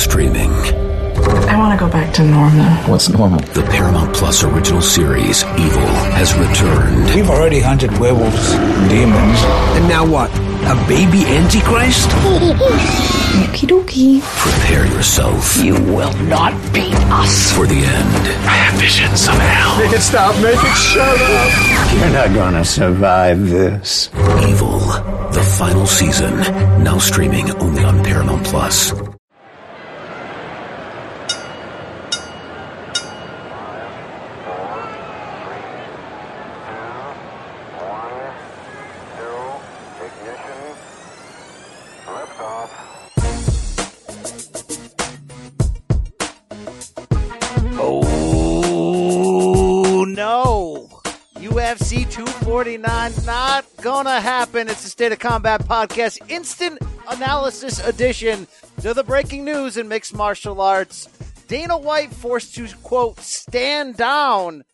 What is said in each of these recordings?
streaming. I want to go back to normal. What's normal? The Paramount Plus original series, Evil, has returned. We've already hunted werewolves, demons. And now what? A baby Antichrist? Okie dokie. Prepare yourself. You will not beat us. For the end. I have visions of hell. Make it stop, make it shut up. You're not gonna survive this. Evil, the final season, now streaming only on Paramount Plus. Gonna happen. It's the State of Combat Podcast Instant Analysis Edition to the breaking news in mixed martial arts. Dana White forced to quote stand down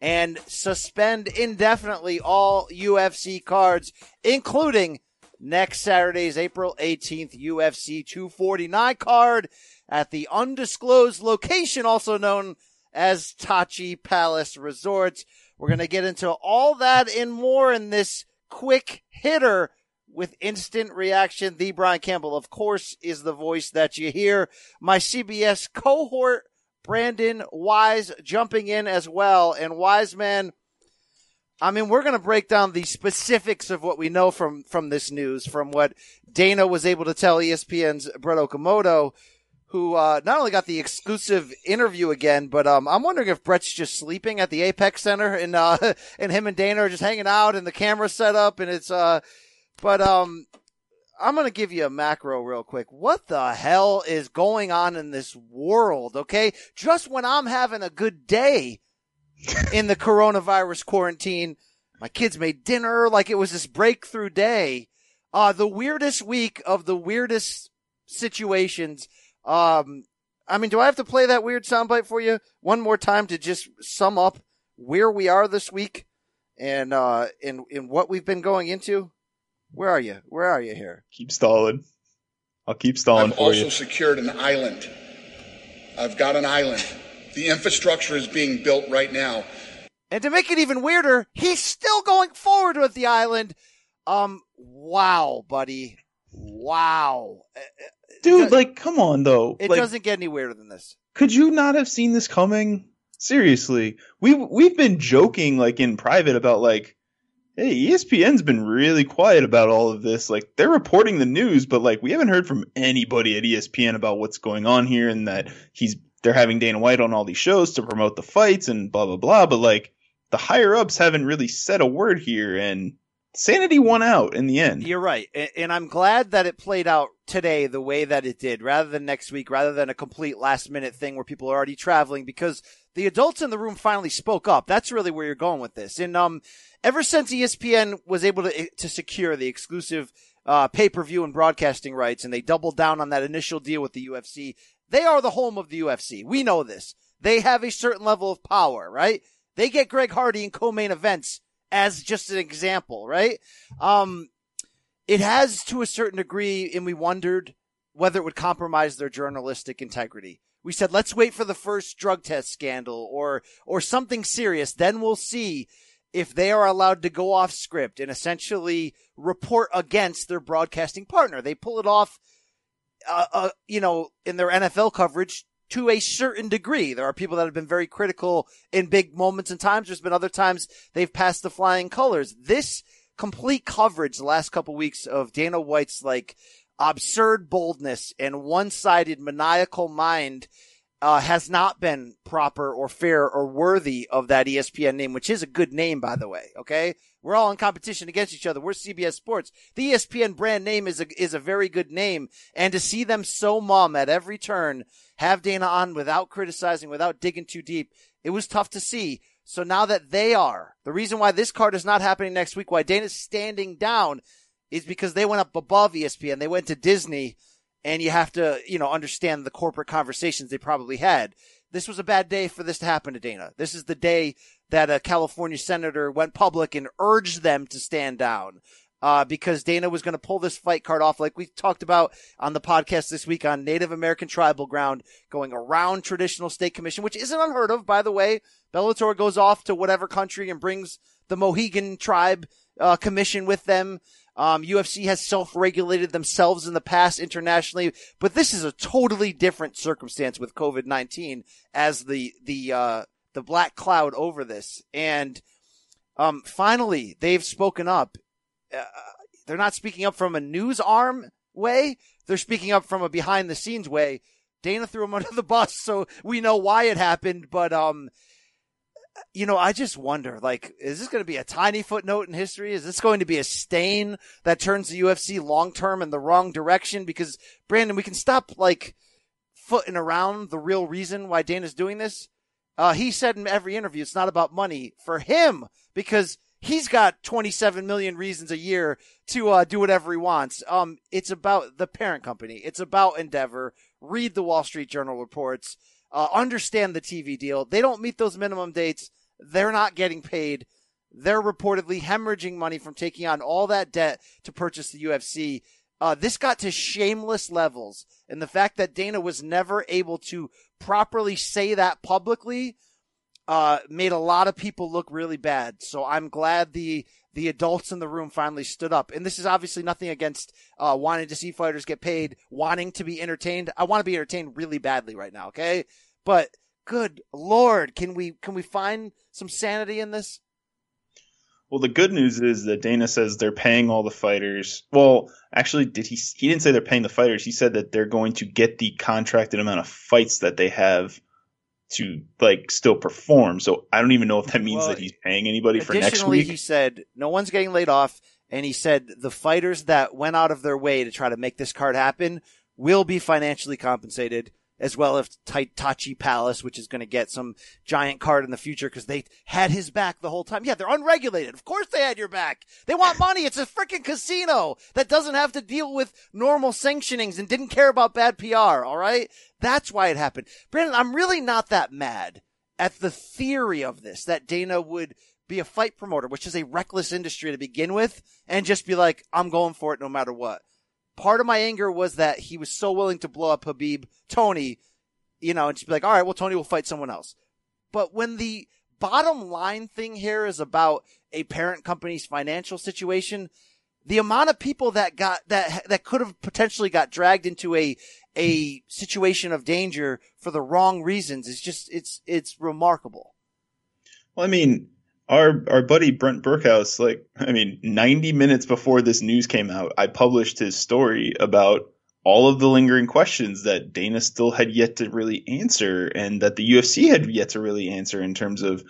and suspend indefinitely all UFC cards, including next Saturday's April 18th UFC 249 card at the undisclosed location, also known as Tachi Palace Resort. We're going to get into all that and more in this quick hitter with instant reaction. The Brian Campbell, of course, is the voice that you hear. My CBS cohort, Brandon Wise, jumping in as well. And Wise man, I mean, we're going to break down the specifics of what we know from, from this news, from what Dana was able to tell ESPN's Brett Okamoto, who, uh, not only got the exclusive interview again, but, um, I'm wondering if Brett's just sleeping at the Apex Center and, uh, and him and Dana are just hanging out and the camera's set up and it's, uh, but, um, I'm going to give you a macro real quick. What the hell is going on in this world? Okay. Just when I'm having a good day, in the coronavirus quarantine. My kids made dinner like it was this breakthrough day. Uh, the weirdest week of the weirdest situations. Um, I mean, do I have to play that weird soundbite for you one more time to just sum up where we are this week and, uh, in, in what we've been going into? Where are you? Where are you here? Keep stalling. I'll keep stalling I've for also you. secured an island. I've got an island. The infrastructure is being built right now. And to make it even weirder, he's still going forward with the island. Um, wow, buddy. Wow. Uh, uh, Dude, like, come on though. It like, doesn't get any weirder than this. Could you not have seen this coming? Seriously, we we've been joking like in private about like, hey, ESPN's been really quiet about all of this. Like they're reporting the news, but like we haven't heard from anybody at ESPN about what's going on here and that he's they're having Dana White on all these shows to promote the fights and blah blah blah. But like the higher ups haven't really said a word here, and sanity won out in the end. You're right. And, I'm glad that it played out today the way that it did rather than next week, rather than a complete last minute thing where people are already traveling because the adults in the room finally spoke up. That's really where you're going with this. And, um, ever since ESPN was able to, to secure the exclusive, uh, pay-per-view and broadcasting rights and they doubled down on that initial deal with the UFC, they are the home of the UFC. We know this. They have a certain level of power, right? They get Greg Hardy in co-main events as just an example, right? Um, it has to a certain degree, and we wondered whether it would compromise their journalistic integrity. We said, let's wait for the first drug test scandal or, or something serious. Then we'll see if they are allowed to go off script and essentially report against their broadcasting partner. They pull it off, uh, uh, you know, in their NFL coverage to a certain degree. There are people that have been very critical in big moments and times. There's been other times they've passed the flying colors. This complete coverage the last couple weeks of Dana White's like absurd boldness and one-sided maniacal mind uh, has not been proper or fair or worthy of that ESPN name, which is a good name, by the way. Okay. We're all in competition against each other. We're CBS Sports. The ESPN brand name is a, is a very good name. And to see them so mum at every turn, have Dana on without criticizing, without digging too deep, it was tough to see. So now that they are, the reason why this card is not happening next week, why Dana's standing down is because they went up above ESPN. They went to Disney and you have to, you know, understand the corporate conversations they probably had. This was a bad day for this to happen to Dana. This is the day that a California senator went public and urged them to stand down. Uh, because Dana was going to pull this fight card off, like we talked about on the podcast this week on Native American tribal ground, going around traditional state commission, which isn't unheard of, by the way. Bellator goes off to whatever country and brings the Mohegan tribe uh, commission with them. Um, UFC has self-regulated themselves in the past internationally, but this is a totally different circumstance with COVID-19 as the, the, uh, the black cloud over this. And, um, finally, they've spoken up. Uh, they're not speaking up from a news arm way. They're speaking up from a behind the scenes way. Dana threw him under the bus, so we know why it happened, but, um, you know, I just wonder, like, is this going to be a tiny footnote in history? Is this going to be a stain that turns the UFC long term in the wrong direction? Because Brandon, we can stop like footing around the real reason why Dana's doing this. Uh, he said in every interview, it's not about money for him because he's got 27 million reasons a year to uh, do whatever he wants. Um, it's about the parent company. It's about Endeavor. Read the Wall Street Journal reports uh, understand the TV deal. They don't meet those minimum dates. They're not getting paid. They're reportedly hemorrhaging money from taking on all that debt to purchase the UFC. Uh, this got to shameless levels. And the fact that Dana was never able to properly say that publicly, uh, made a lot of people look really bad. So I'm glad the, the adults in the room finally stood up. And this is obviously nothing against, uh, wanting to see fighters get paid, wanting to be entertained. I want to be entertained really badly right now. Okay. But good Lord, can we, can we find some sanity in this? Well, the good news is that Dana says they're paying all the fighters. Well, actually, did he? He didn't say they're paying the fighters. He said that they're going to get the contracted amount of fights that they have to like still perform. So I don't even know if that means Well, that he's paying anybody for next Additionally, week. he said no one's getting laid off, and he said the fighters that went out of their way to try to make this card happen will be financially compensated, as well as Ta- Tachi Palace, which is going to get some giant card in the future because they had his back the whole time. Yeah, they're unregulated. Of course they had your back. They want money. It's a freaking casino that doesn't have to deal with normal sanctionings and didn't care about bad PR. All right. That's why it happened. Brandon, I'm really not that mad at the theory of this that Dana would be a fight promoter, which is a reckless industry to begin with, and just be like, I'm going for it no matter what. Part of my anger was that he was so willing to blow up Khabib Tony, you know, and just be like, all right, well, Tony will fight someone else. But when the bottom line thing here is about a parent company's financial situation, the amount of people that got that that could have potentially got dragged into a a situation of danger for the wrong reasons is just it's it's remarkable. Well, I mean, our our buddy Brent Brookhouse, like, I mean, 90 minutes before this news came out, I published his story about all of the lingering questions that Dana still had yet to really answer, and that the UFC had yet to really answer in terms of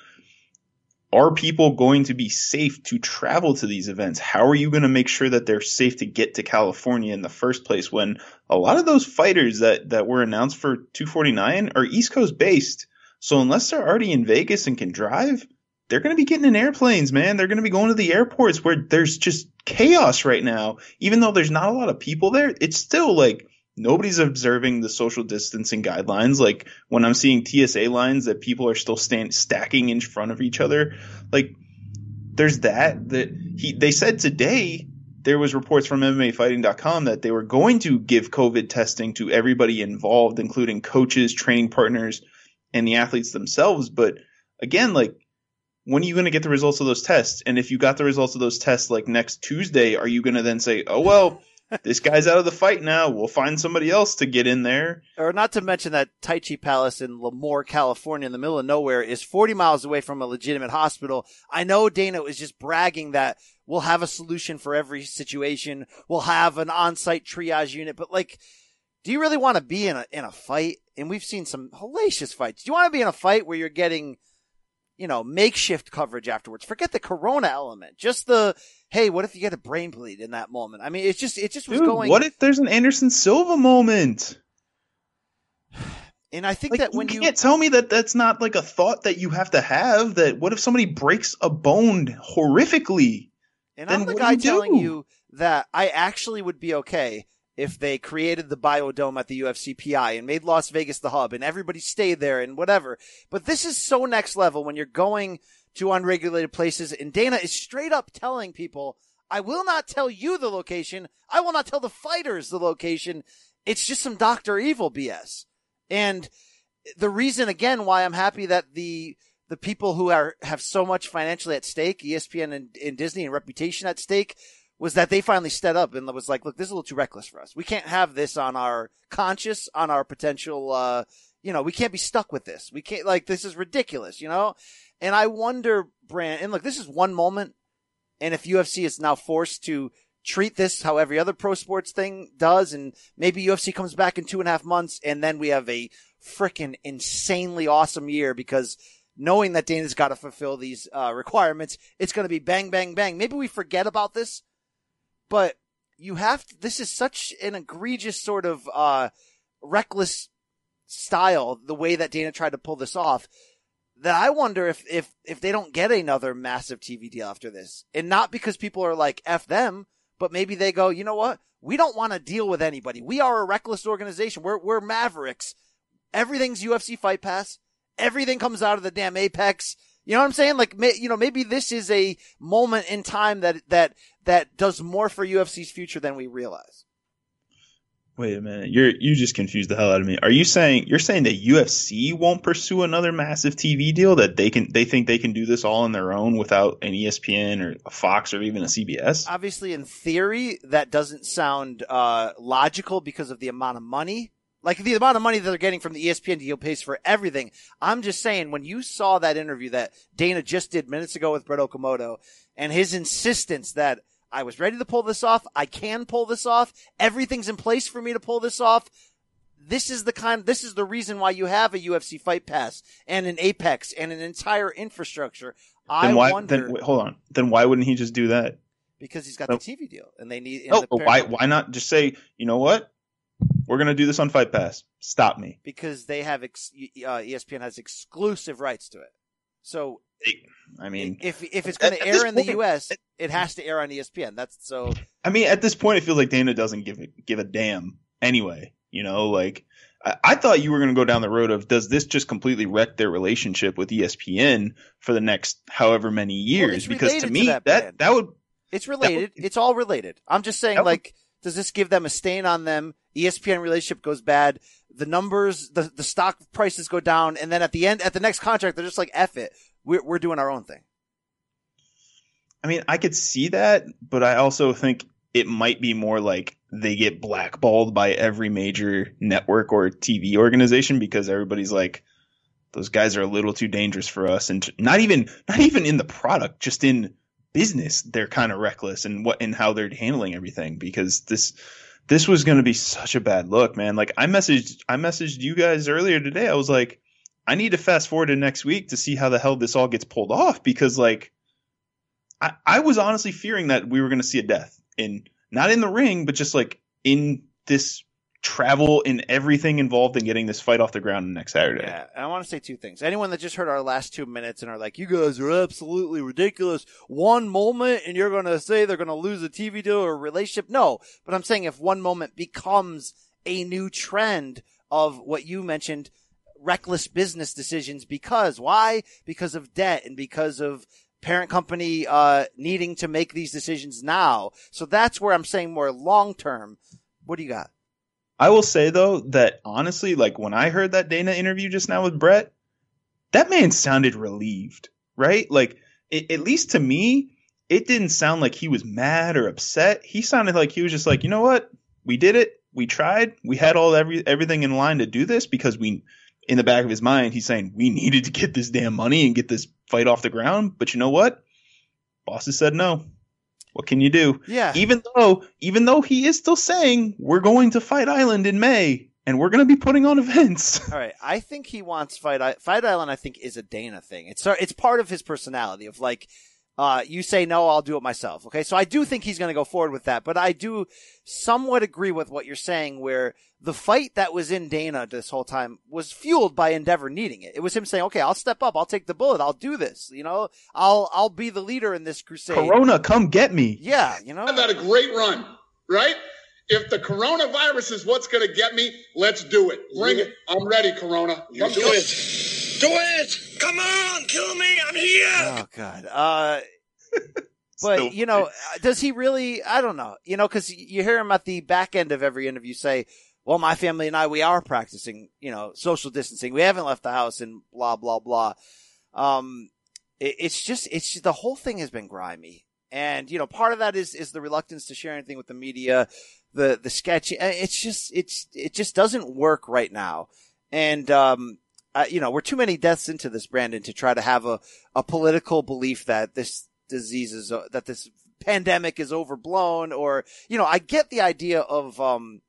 are people going to be safe to travel to these events? How are you going to make sure that they're safe to get to California in the first place when a lot of those fighters that, that were announced for 249 are East Coast based? So unless they're already in Vegas and can drive, they're going to be getting in airplanes, man. They're going to be going to the airports where there's just chaos right now. Even though there's not a lot of people there, it's still like nobody's observing the social distancing guidelines. Like when I'm seeing TSA lines that people are still stand stacking in front of each other, like there's that that he they said today there was reports from MMAfighting.com that they were going to give COVID testing to everybody involved, including coaches, training partners, and the athletes themselves. But again, like when are you going to get the results of those tests? And if you got the results of those tests like next Tuesday, are you going to then say, oh, well, this guy's out of the fight now. We'll find somebody else to get in there. Or not to mention that Tachi Palace in Lemoore, California, in the middle of nowhere, is 40 miles away from a legitimate hospital. I know Dana was just bragging that we'll have a solution for every situation. We'll have an on-site triage unit, but like, do you really want to be in a in a fight? And we've seen some hellacious fights. Do you want to be in a fight where you're getting, you know, makeshift coverage afterwards? Forget the corona element. Just the hey, what if you get a brain bleed in that moment? I mean, it's just it just was Dude, going. what if there's an Anderson Silva moment? and I think Like, that when you you can't tell me that that's not like a thought that you have to have. That what if somebody breaks a bone horrifically? And Then I'm the guy you telling you that I actually would be okay if they created the biodome at the UFCPI and made Las Vegas the hub and everybody stayed there and whatever. But this is so next level when you're going to unregulated places and Dana is straight up telling people, I will not tell you the location. I will not tell the fighters the location. It's just some Dr. Evil BS. And the reason again why I'm happy that the the people who are have so much financially at stake, ESPN and, and Disney and reputation at stake, was that they finally stood up and was like, look, this is a little too reckless for us. We can't have this on our conscious, on our potential, uh, you know, we can't be stuck with this. We can't, like, this is ridiculous, you know? And I wonder, Brand, and look, this is one moment. And if UFC is now forced to treat this how every other pro sports thing does, and maybe UFC comes back in two and a half months, and then we have a freaking insanely awesome year because knowing that Dana's got to fulfill these uh, requirements, it's going to be bang, bang, bang. Maybe we forget about this, but you have to, this is such an egregious sort of uh, reckless style, the way that Dana tried to pull this off. That I wonder if if if they don't get another massive TV deal after this, and not because people are like f them, but maybe they go, you know what? We don't want to deal with anybody. We are a reckless organization. We're we're Mavericks. Everything's UFC Fight Pass. Everything comes out of the damn Apex. You know what I'm saying? Like, may, you know, maybe this is a moment in time that that that does more for UFC's future than we realize. Wait a minute, you're you just confused the hell out of me. Are you saying you're saying that UFC won't pursue another massive TV deal that they can they think they can do this all on their own without an ESPN or a Fox or even a CBS? Obviously, in theory, that doesn't sound uh, logical because of the amount of money. Like the amount of money that they're getting from the ESPN deal pays for everything. I'm just saying, when you saw that interview that Dana just did minutes ago with Brett Okamoto and his insistence that I was ready to pull this off, I can pull this off, everything's in place for me to pull this off. This is the kind, this is the reason why you have a UFC fight pass and an Apex and an entire infrastructure. I why? wonder Then wait, hold on. Then why wouldn't he just do that? because he's got No. the TV deal and they need, and No, the why? Why not just say, you know what? We're gonna do this on Fight Pass. Stop me. because they have ex- uh, ESPN has exclusive rights to it. So I mean, if if it's going to air in the point- US, it has to air on ESPN. That's so I mean, at this point, it feels like Dana doesn't give a, give a damn anyway. You know, like I, I thought you were going to go down the road of does this just completely wreck their relationship with ESPN for the next however many years? it's because to to me, that that that would it's related. It's all related. I'm just saying, That would- like, does this give them a stain on them? ESPN relationship goes bad. The numbers, the the stock prices go down, and then at the end, at the next contract, they're just like, "F it, we're we're doing our own thing." I mean, I could see that, but I also think it might be more like they get blackballed by every major network or TV organization because everybody's like, those guys are a little too dangerous for us, and not even not even in the product, just in business, they're kind of reckless and what and how they're handling everything because this this was going to be such a bad look, man. Like I messaged I messaged you guys earlier today. I was like, I need to fast forward to next week to see how the hell this all gets pulled off because like I, I was honestly fearing that we were going to see a death in not in the ring, but just like in this travel in everything involved in getting this fight off the ground next Saturday. Yeah, and I want to say two things. Anyone that just heard our last two minutes and are like, "You guys are absolutely ridiculous," one moment and you're going to say they're going to lose a TV deal or a relationship. No, but I'm saying if one moment becomes a new trend of what you mentioned, reckless business decisions, because why? Because of debt and because of parent company uh, needing to make these decisions now. So that's where I'm saying more long term. What do you got? I will say though that honestly, like when I heard that Dana interview just now with Brett, that man sounded relieved, right? Like it, at least to me, it didn't sound like he was mad or upset. He sounded like he was just like, you know what, we did it, we tried, we had all every everything in line to do this because we, in the back of his mind, he's saying we needed to get this damn money and get this fight off the ground. But you know what, bosses said no. What can you do? Yeah. Even though, even though he is still saying we're going to Fight Island in May and we're going to be putting on events. All right, I think he wants Fight I- Fight Island. I think is a Dana thing. It's it's part of his personality of like, uh, you say no, I'll do it myself. Okay, so I do think he's going to go forward with that, but I do somewhat agree with what you're saying, where the fight that was in Dana this whole time was fueled by Endeavor needing it. It was him saying, "Okay, I'll step up, I'll take the bullet, I'll do this. You know, I'll I'll be the leader in this crusade." Corona, come get me. Yeah, you know, I've had a great run, right? If the coronavirus is what's going to get me, let's do it. Bring it. I'm ready, Corona. Come do it. Do it! Come on, kill me! I'm here! Oh God. Uh, But So you know, does he really? I don't know. You know, because you hear him at the back end of every interview say, "Well, my family and I, we are practicing, you know, social distancing. We haven't left the house and blah blah blah." Um, it, it's just, it's just, the whole thing has been grimy, and you know, part of that is is the reluctance to share anything with the media, the the sketch. It's just, it's it just doesn't work right now, and um, uh, you know, we're too many deaths into this, Brandon, to try to have a a political belief that this disease is uh, that this pandemic is overblown or you know i get the idea of um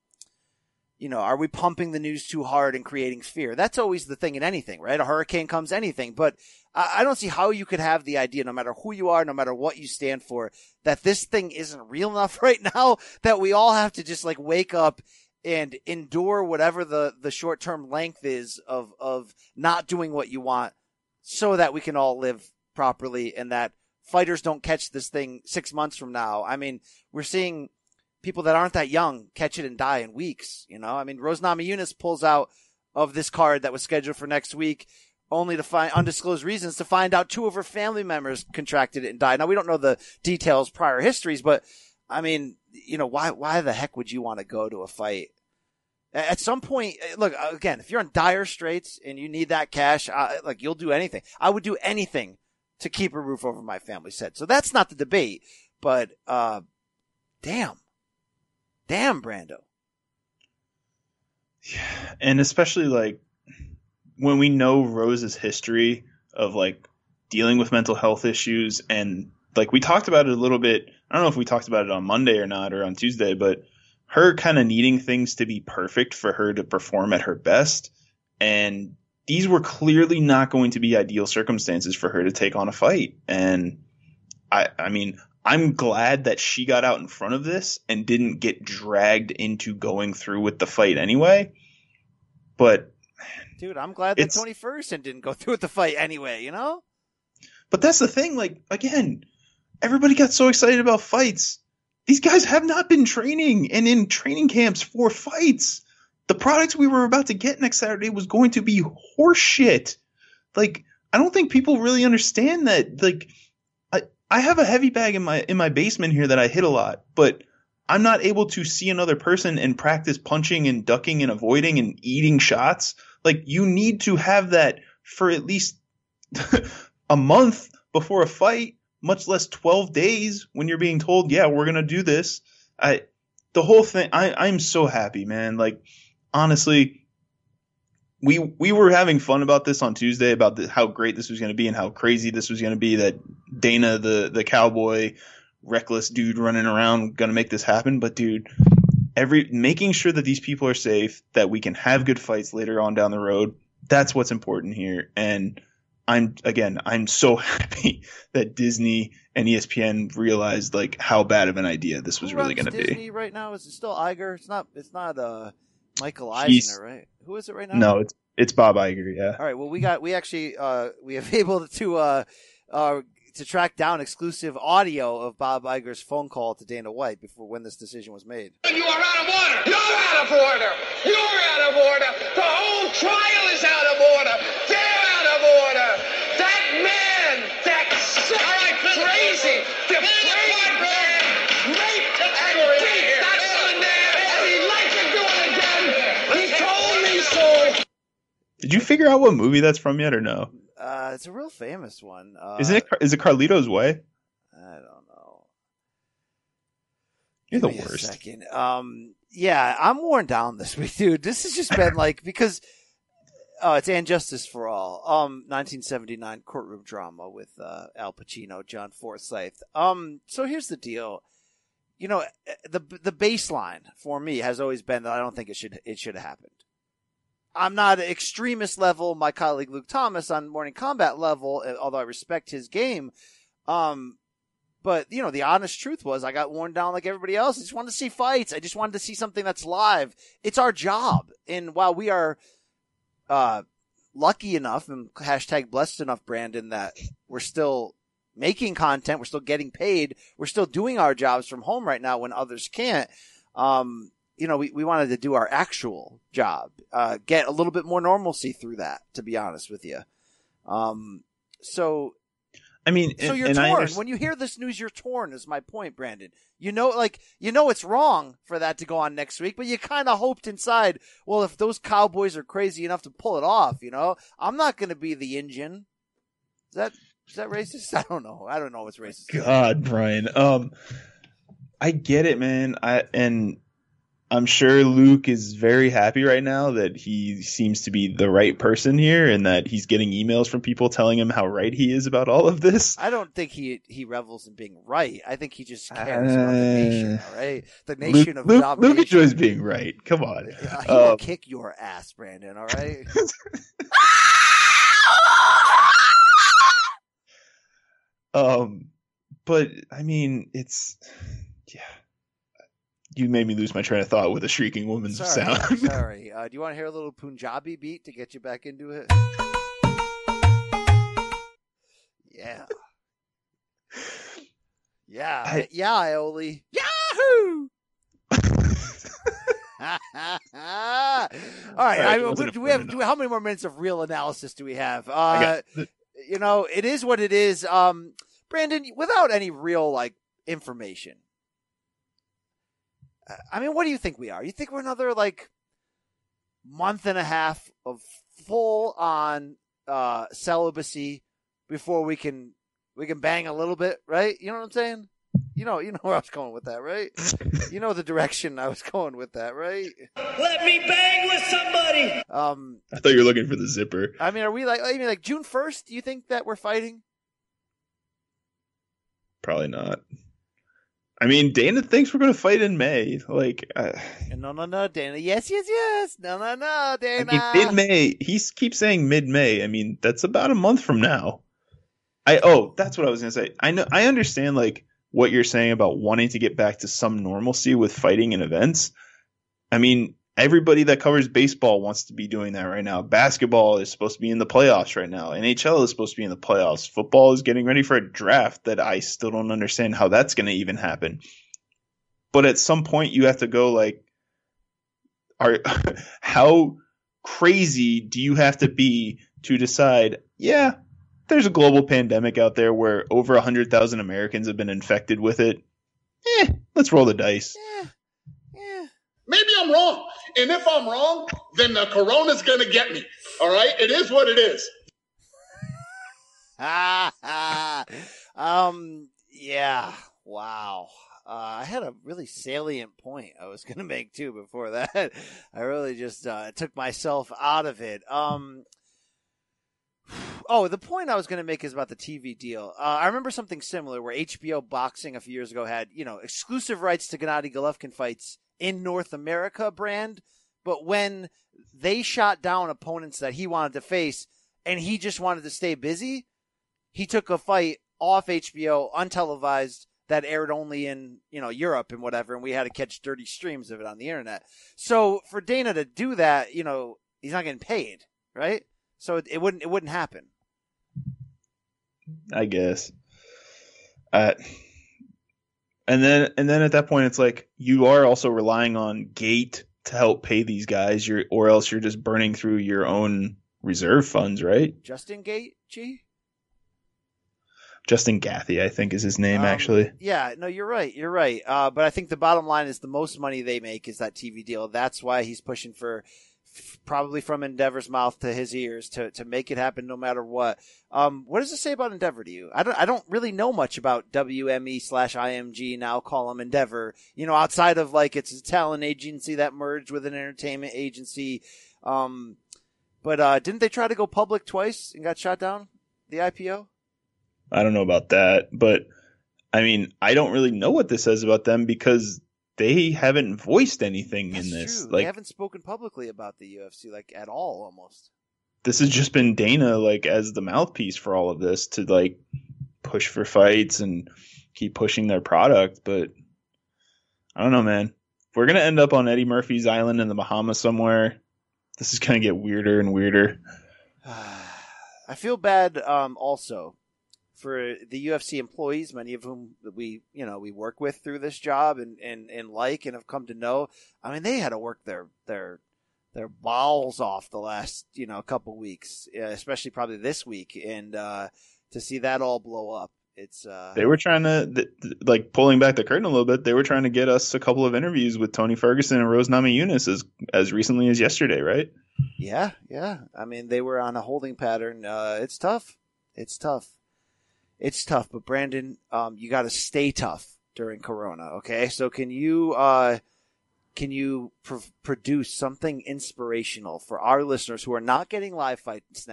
you know are we pumping the news too hard and creating fear? That's always the thing in anything right? A hurricane comes anything. But I, I don't see how you could have the idea no matter who you are no matter what you stand for that this thing isn't real enough right now that we all have to just like wake up and endure whatever the the short term length is of of not doing what you want so that we can all live properly and that fighters don't catch this thing six months from now. I mean, we're seeing people that aren't that young catch it and die in weeks. You know, I mean, Rose Namajunas pulls out of this card that was scheduled for next week, only to find undisclosed reasons to find out two of her family members contracted it and died. Now we don't know the details, prior histories, but I mean, you know, why why the heck would you want to go to a fight? At some point, look again. If you're in dire straits and you need that cash, uh, like you'll do anything. I would do anything to keep a roof over my family's head. So that's not the debate, but, uh, damn, damn, Brando. Yeah. And especially like when we know Rose's history of like dealing with mental health issues and like we talked about it a little bit. I don't know if we talked about it on Monday or not or on Tuesday, but her kind of needing things to be perfect for her to perform at her best. And these were clearly not going to be ideal circumstances for her to take on a fight. And I, I mean, I'm glad that she got out in front of this and didn't get dragged into going through with the fight anyway. But dude, I'm glad that Tony Ferguson didn't go through with the fight anyway, you know? But that's the thing, like, again, everybody got so excited about fights. These guys have not been training and in training camps for fights the product we were about to get next Saturday was going to be horseshit. Like, I don't think people really understand that. Like, I I have a heavy bag in my in my basement here that I hit a lot, but I'm not able to see another person and practice punching and ducking and avoiding and eating shots. Like, you need to have that for at least a month before a fight, much less 12 days when you're being told, yeah, we're gonna do this. I the whole thing. I I'm so happy, man. Like honestly, we we were having fun about this on Tuesday about the, how great this was going to be and how crazy this was going to be that Dana the the cowboy reckless dude running around going to make this happen but dude every making sure that these people are safe that we can have good fights later on down the road that's what's important here and I'm again I'm so happy that Disney and ESPN realized like how bad of an idea this was Who really going to be Disney right now is it still Iger it's not it's not uh Michael Eisner, He's, right? Who is it right now? No, it's it's Bob Iger. Yeah. All right. Well, we got we actually uh we have able to uh uh to track down exclusive audio of Bob Iger's phone call to Dana White before when this decision was made. You are out of order. You're out of order. You're out of order. The whole trial is out of order. They're out of order. That man, that sick, All right, crazy, depraved man, raped and beat that son man, and he'd like to do it again. He told me so. Did you figure out what movie that's from yet, or no? Uh, it's a real famous one. Uh, Isn't it? Is it Carlito's Way? I don't know. You're Give the me a worst. second. Um, yeah, I'm worn down this week, dude. This has just been like because oh, it's And Justice for All. Um, 1979 courtroom drama with uh, Al Pacino, John Forsythe. Um, so here's the deal. You know, the the baseline for me has always been that I don't think it should it should have happened. I'm not an extremist level. My colleague Luke Thomas on Morning Combat level, uh, although I respect his game. Um, but you know, the honest truth was I got worn down like everybody else. I just wanted to see fights. I just wanted to see something that's live. It's our job. And while we are, uh, lucky enough and hashtag blessed enough, Brandon, that we're still making content, we're still getting paid, we're still doing our jobs from home right now when others can't. Um, you know, we, we wanted to do our actual job, uh, get a little bit more normalcy through that, to be honest with you. Um, so I mean, So and- you're and torn. When you hear this news, you're torn. Is my point, Brandon? You know, like you know, it's wrong for that to go on next week, but you kind of hoped inside. Well, if those Cowboys are crazy enough to pull it off, you know, I'm not going to be the engine. Is that is that racist? I don't know. I don't know what's racist. God, Brian. Um, I get it, man. I and I'm sure Luke is very happy right now that he seems to be the right person here, and that he's getting emails from people telling him how right he is about all of this. I don't think he he revels in being right. I think he just cares about the nation. Uh, All right, the Luke, nation of Luke, domination. Luke enjoys being right. Come on. Uh, he will Um, kick your ass, Brandon. All right. Um, but I mean, it's yeah. You made me lose my train of thought with a shrieking woman's sorry, sound. sorry. Uh, do you want to hear a little Punjabi beat to get you back into it? Yeah. Yeah. I- yeah, Ioli. Yahoo! All right. I, it do we have? Do we, how many more minutes of real analysis do we have? Uh, you know, it is what it is. Um, Brandon, without any real like information. I mean, what do you think we are? You think we're another like month and a half of full on uh celibacy before we can we can bang a little bit, right? You know what I'm saying? You know, you know where I was going with that, right? you know the direction I was going with that, right? Let me bang with somebody. Um, I thought you were looking for the zipper. I mean, are we like? I mean, like June first? Do you think that we're fighting? Probably not. I mean, Dana thinks we're going to fight in May. Like, uh, No, no, no, Dana. Yes, yes, yes. No, no, no, I Dana. mean, mid May. He keeps saying mid May. I mean, that's about a month from now. I oh, that's what I was going to say. I know. I understand like what you're saying about wanting to get back to some normalcy with fighting and events. I mean, everybody that covers baseball wants to be doing that right now. Basketball is supposed to be in the playoffs right now. NHL is supposed to be in the playoffs. Football is getting ready for a draft that I still don't understand how that's going to even happen. But at some point you have to go like are how crazy do you have to be to decide, yeah, there's a global pandemic out there where over 100,000 Americans have been infected with it. Eh, let's roll the dice. Yeah, yeah. Maybe I'm wrong. And if I'm wrong, then the corona's going to get me. All right? It is what it is. um, yeah. Wow. Uh, I had a really salient point I was going to make too before that. I really just uh, took myself out of it. Um, oh, the point I was going to make is about the TV deal. Uh, I remember something similar where HBO Boxing a few years ago had, you know, exclusive rights to Gennady Golovkin fights in North America brand, but when they shot down opponents that he wanted to face and he just wanted to stay busy, he took a fight off HBO, untelevised, that aired only in, you know, Europe and whatever, and we had to catch dirty streams of it on the internet. So for Dana to do that, you know, he's not getting paid, right? So it, it wouldn't it wouldn't happen. I guess. Uh, and then and then at that point it's like you are also relying on Gate to help pay these guys, you're, or else you're just burning through your own reserve funds, right? Justin Gate, G. Justin Gaethje, I think is his name Um, actually. Yeah, no, you're right. You're right. Uh, but I think the bottom line is the most money they make is that TV deal. That's why he's pushing for probably from Endeavor's mouth to his ears to, to make it happen no matter what. Um, what does it say about Endeavor to you? I don't, I don't really know much about WME slash IMG now call them Endeavor, you know, outside of like it's a talent agency that merged with an entertainment agency. Um, but, uh, didn't they try to go public twice and got shot down? The IPO? I don't know about that, but I mean, I don't really know what this says about them because they haven't voiced anything That's in this. true. Like they haven't spoken publicly about the UFC like at all almost. this has just been Dana like as the mouthpiece for all of this to like push for fights and keep pushing their product, but I don't know, man. If we're gonna end up on Eddie Murphy's island in the Bahamas somewhere, this is gonna get weirder and weirder. I feel bad um, also for the UFC employees, many of whom we you know we work with through this job and, and, and like and have come to know. I mean, they had to work their their their balls off the last you know couple weeks, especially probably this week, and uh, to see that all blow up. It's uh, They were trying to th- th- like pulling back the curtain a little bit. They were trying to get us a couple of interviews with Tony Ferguson and Rose Namajunas as as recently as yesterday, right? Yeah, yeah. I mean, they were on a holding pattern. Uh, it's tough. It's tough. It's tough. But Brandon, um, you got to stay tough during Corona. Okay, so can you uh, can you pr- produce something inspirational for our listeners who are not getting live fights?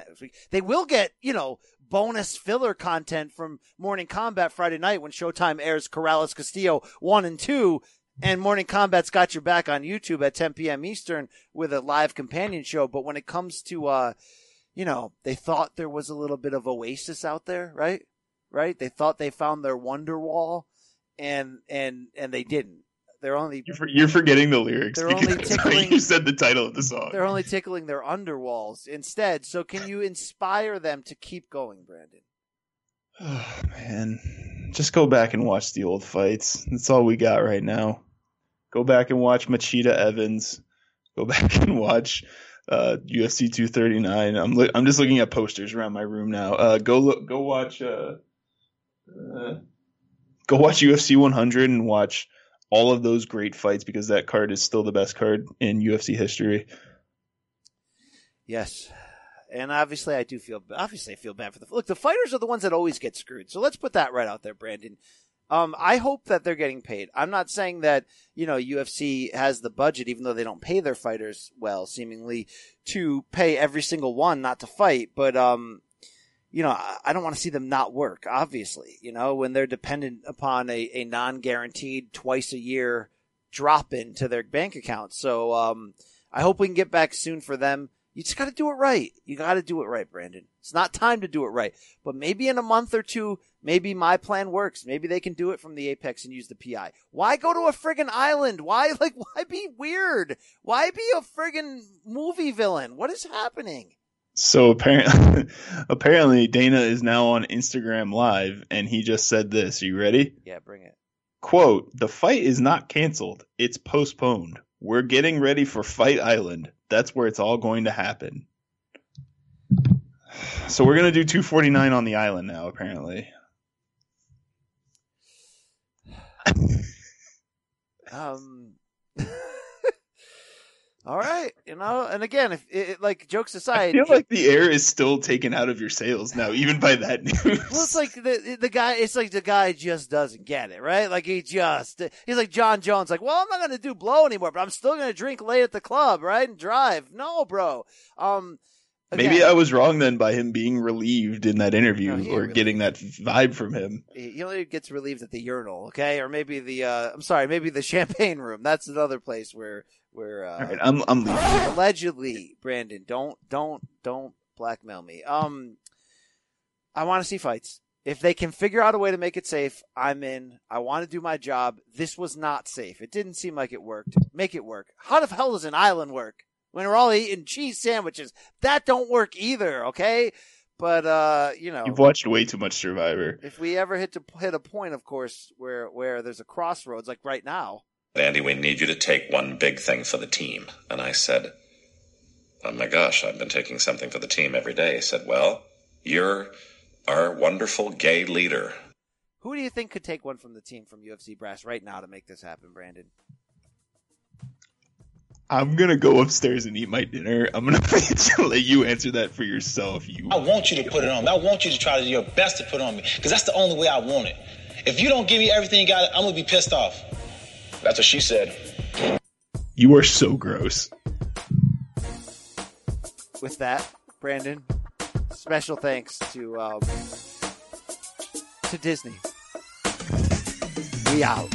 They will get, you know, bonus filler content from Morning Combat Friday night when Showtime airs Corrales Castillo one and two. And Morning Combat's got your back on YouTube at 10 p.m. Eastern with a live companion show. But when it comes to, uh, you know, they thought there was a little bit of oasis out there, right? Right? They thought they found their wonder wall, and and and they didn't. They're only You're, for, you're forgetting the lyrics They're because only tickling- you said the title of the song. they're only tickling their underwalls instead. So can you inspire them to keep going, Brandon? Oh, man, just go back and watch the old fights. That's all we got right now. Go back and watch Machida Evans. Go back and watch uh, UFC 239. I'm li- I'm just looking at posters around my room now. Uh, go look. Go watch. Uh, uh, go watch UFC 100 and watch all of those great fights because that card is still the best card in UFC history. Yes. And obviously, I do feel obviously I feel bad for the look. The fighters are the ones that always get screwed. So let's put that right out there, Brandon. Um, I hope that they're getting paid. I'm not saying that you know UFC has the budget, even though they don't pay their fighters well, seemingly to pay every single one not to fight. But um, you know, I, don't want to see them not work. Obviously, you know, when they're dependent upon a, a non-guaranteed twice a year drop into their bank account. So um, I hope we can get back soon for them. You just got to do it right. You got to do it right, Brandon. It's not time to do it right, but maybe in a month or two, maybe my plan works. Maybe they can do it from the apex and use the PI. Why go to a friggin' island? Why like why be weird? Why be a friggin' movie villain? What is happening? So apparently, apparently Dana is now on Instagram Live, and he just said this. Are you ready? Yeah, bring it. Quote: The fight is not canceled; it's postponed. We're getting ready for Fight Island. That's where it's all going to happen. So we're gonna do 249 on the island now. Apparently, Um. All right, you know, and again, if it, like jokes I aside, feel like the air is still taken out of your sails now, even by that news. Well, it's like the the guy. It's like the guy just doesn't get it, right? Like he just he's like Jon Jones. Like, well, I'm not gonna do blow anymore, but I'm still gonna drink late at the club, right, and drive. No, bro. Um, Maybe I was wrong then by him being relieved in that interview No, or ain't getting that vibe from him. he only gets relieved at the urinal, okay, or maybe the uh, I'm sorry, maybe the champagne room. That's another place where where uh, All right, I'm I'm leaving. allegedly, Brandon. Don't don't don't blackmail me. Um, I want to see fights. If they can figure out a way to make it safe, I'm in. I want to do my job. This was not safe. It didn't seem like it worked. Make it work. How the hell does an island work when we're all eating cheese sandwiches? That don't work either. Okay, but uh, you know, You've watched way too much Survivor. if we ever hit to hit a point, of course, where where there's a crossroads, like right now. Andy, we need you to take one big thing for the team. And I said, Oh my gosh, I've been taking something for the team every day. He said, Well, you're our wonderful gay leader. Who do you think could take one from the team from UFC Brass right now to make this happen, Brandon? I'm gonna go upstairs and eat my dinner. I'm gonna let you answer that for yourself. You. I want you to put it on me. I want you to try to do your best to put it on me because that's the only way I want it. If you don't give me everything you got, I'm gonna be pissed off. That's what she said. You are so gross. With that, Brandon, special thanks to um, to Disney. We out.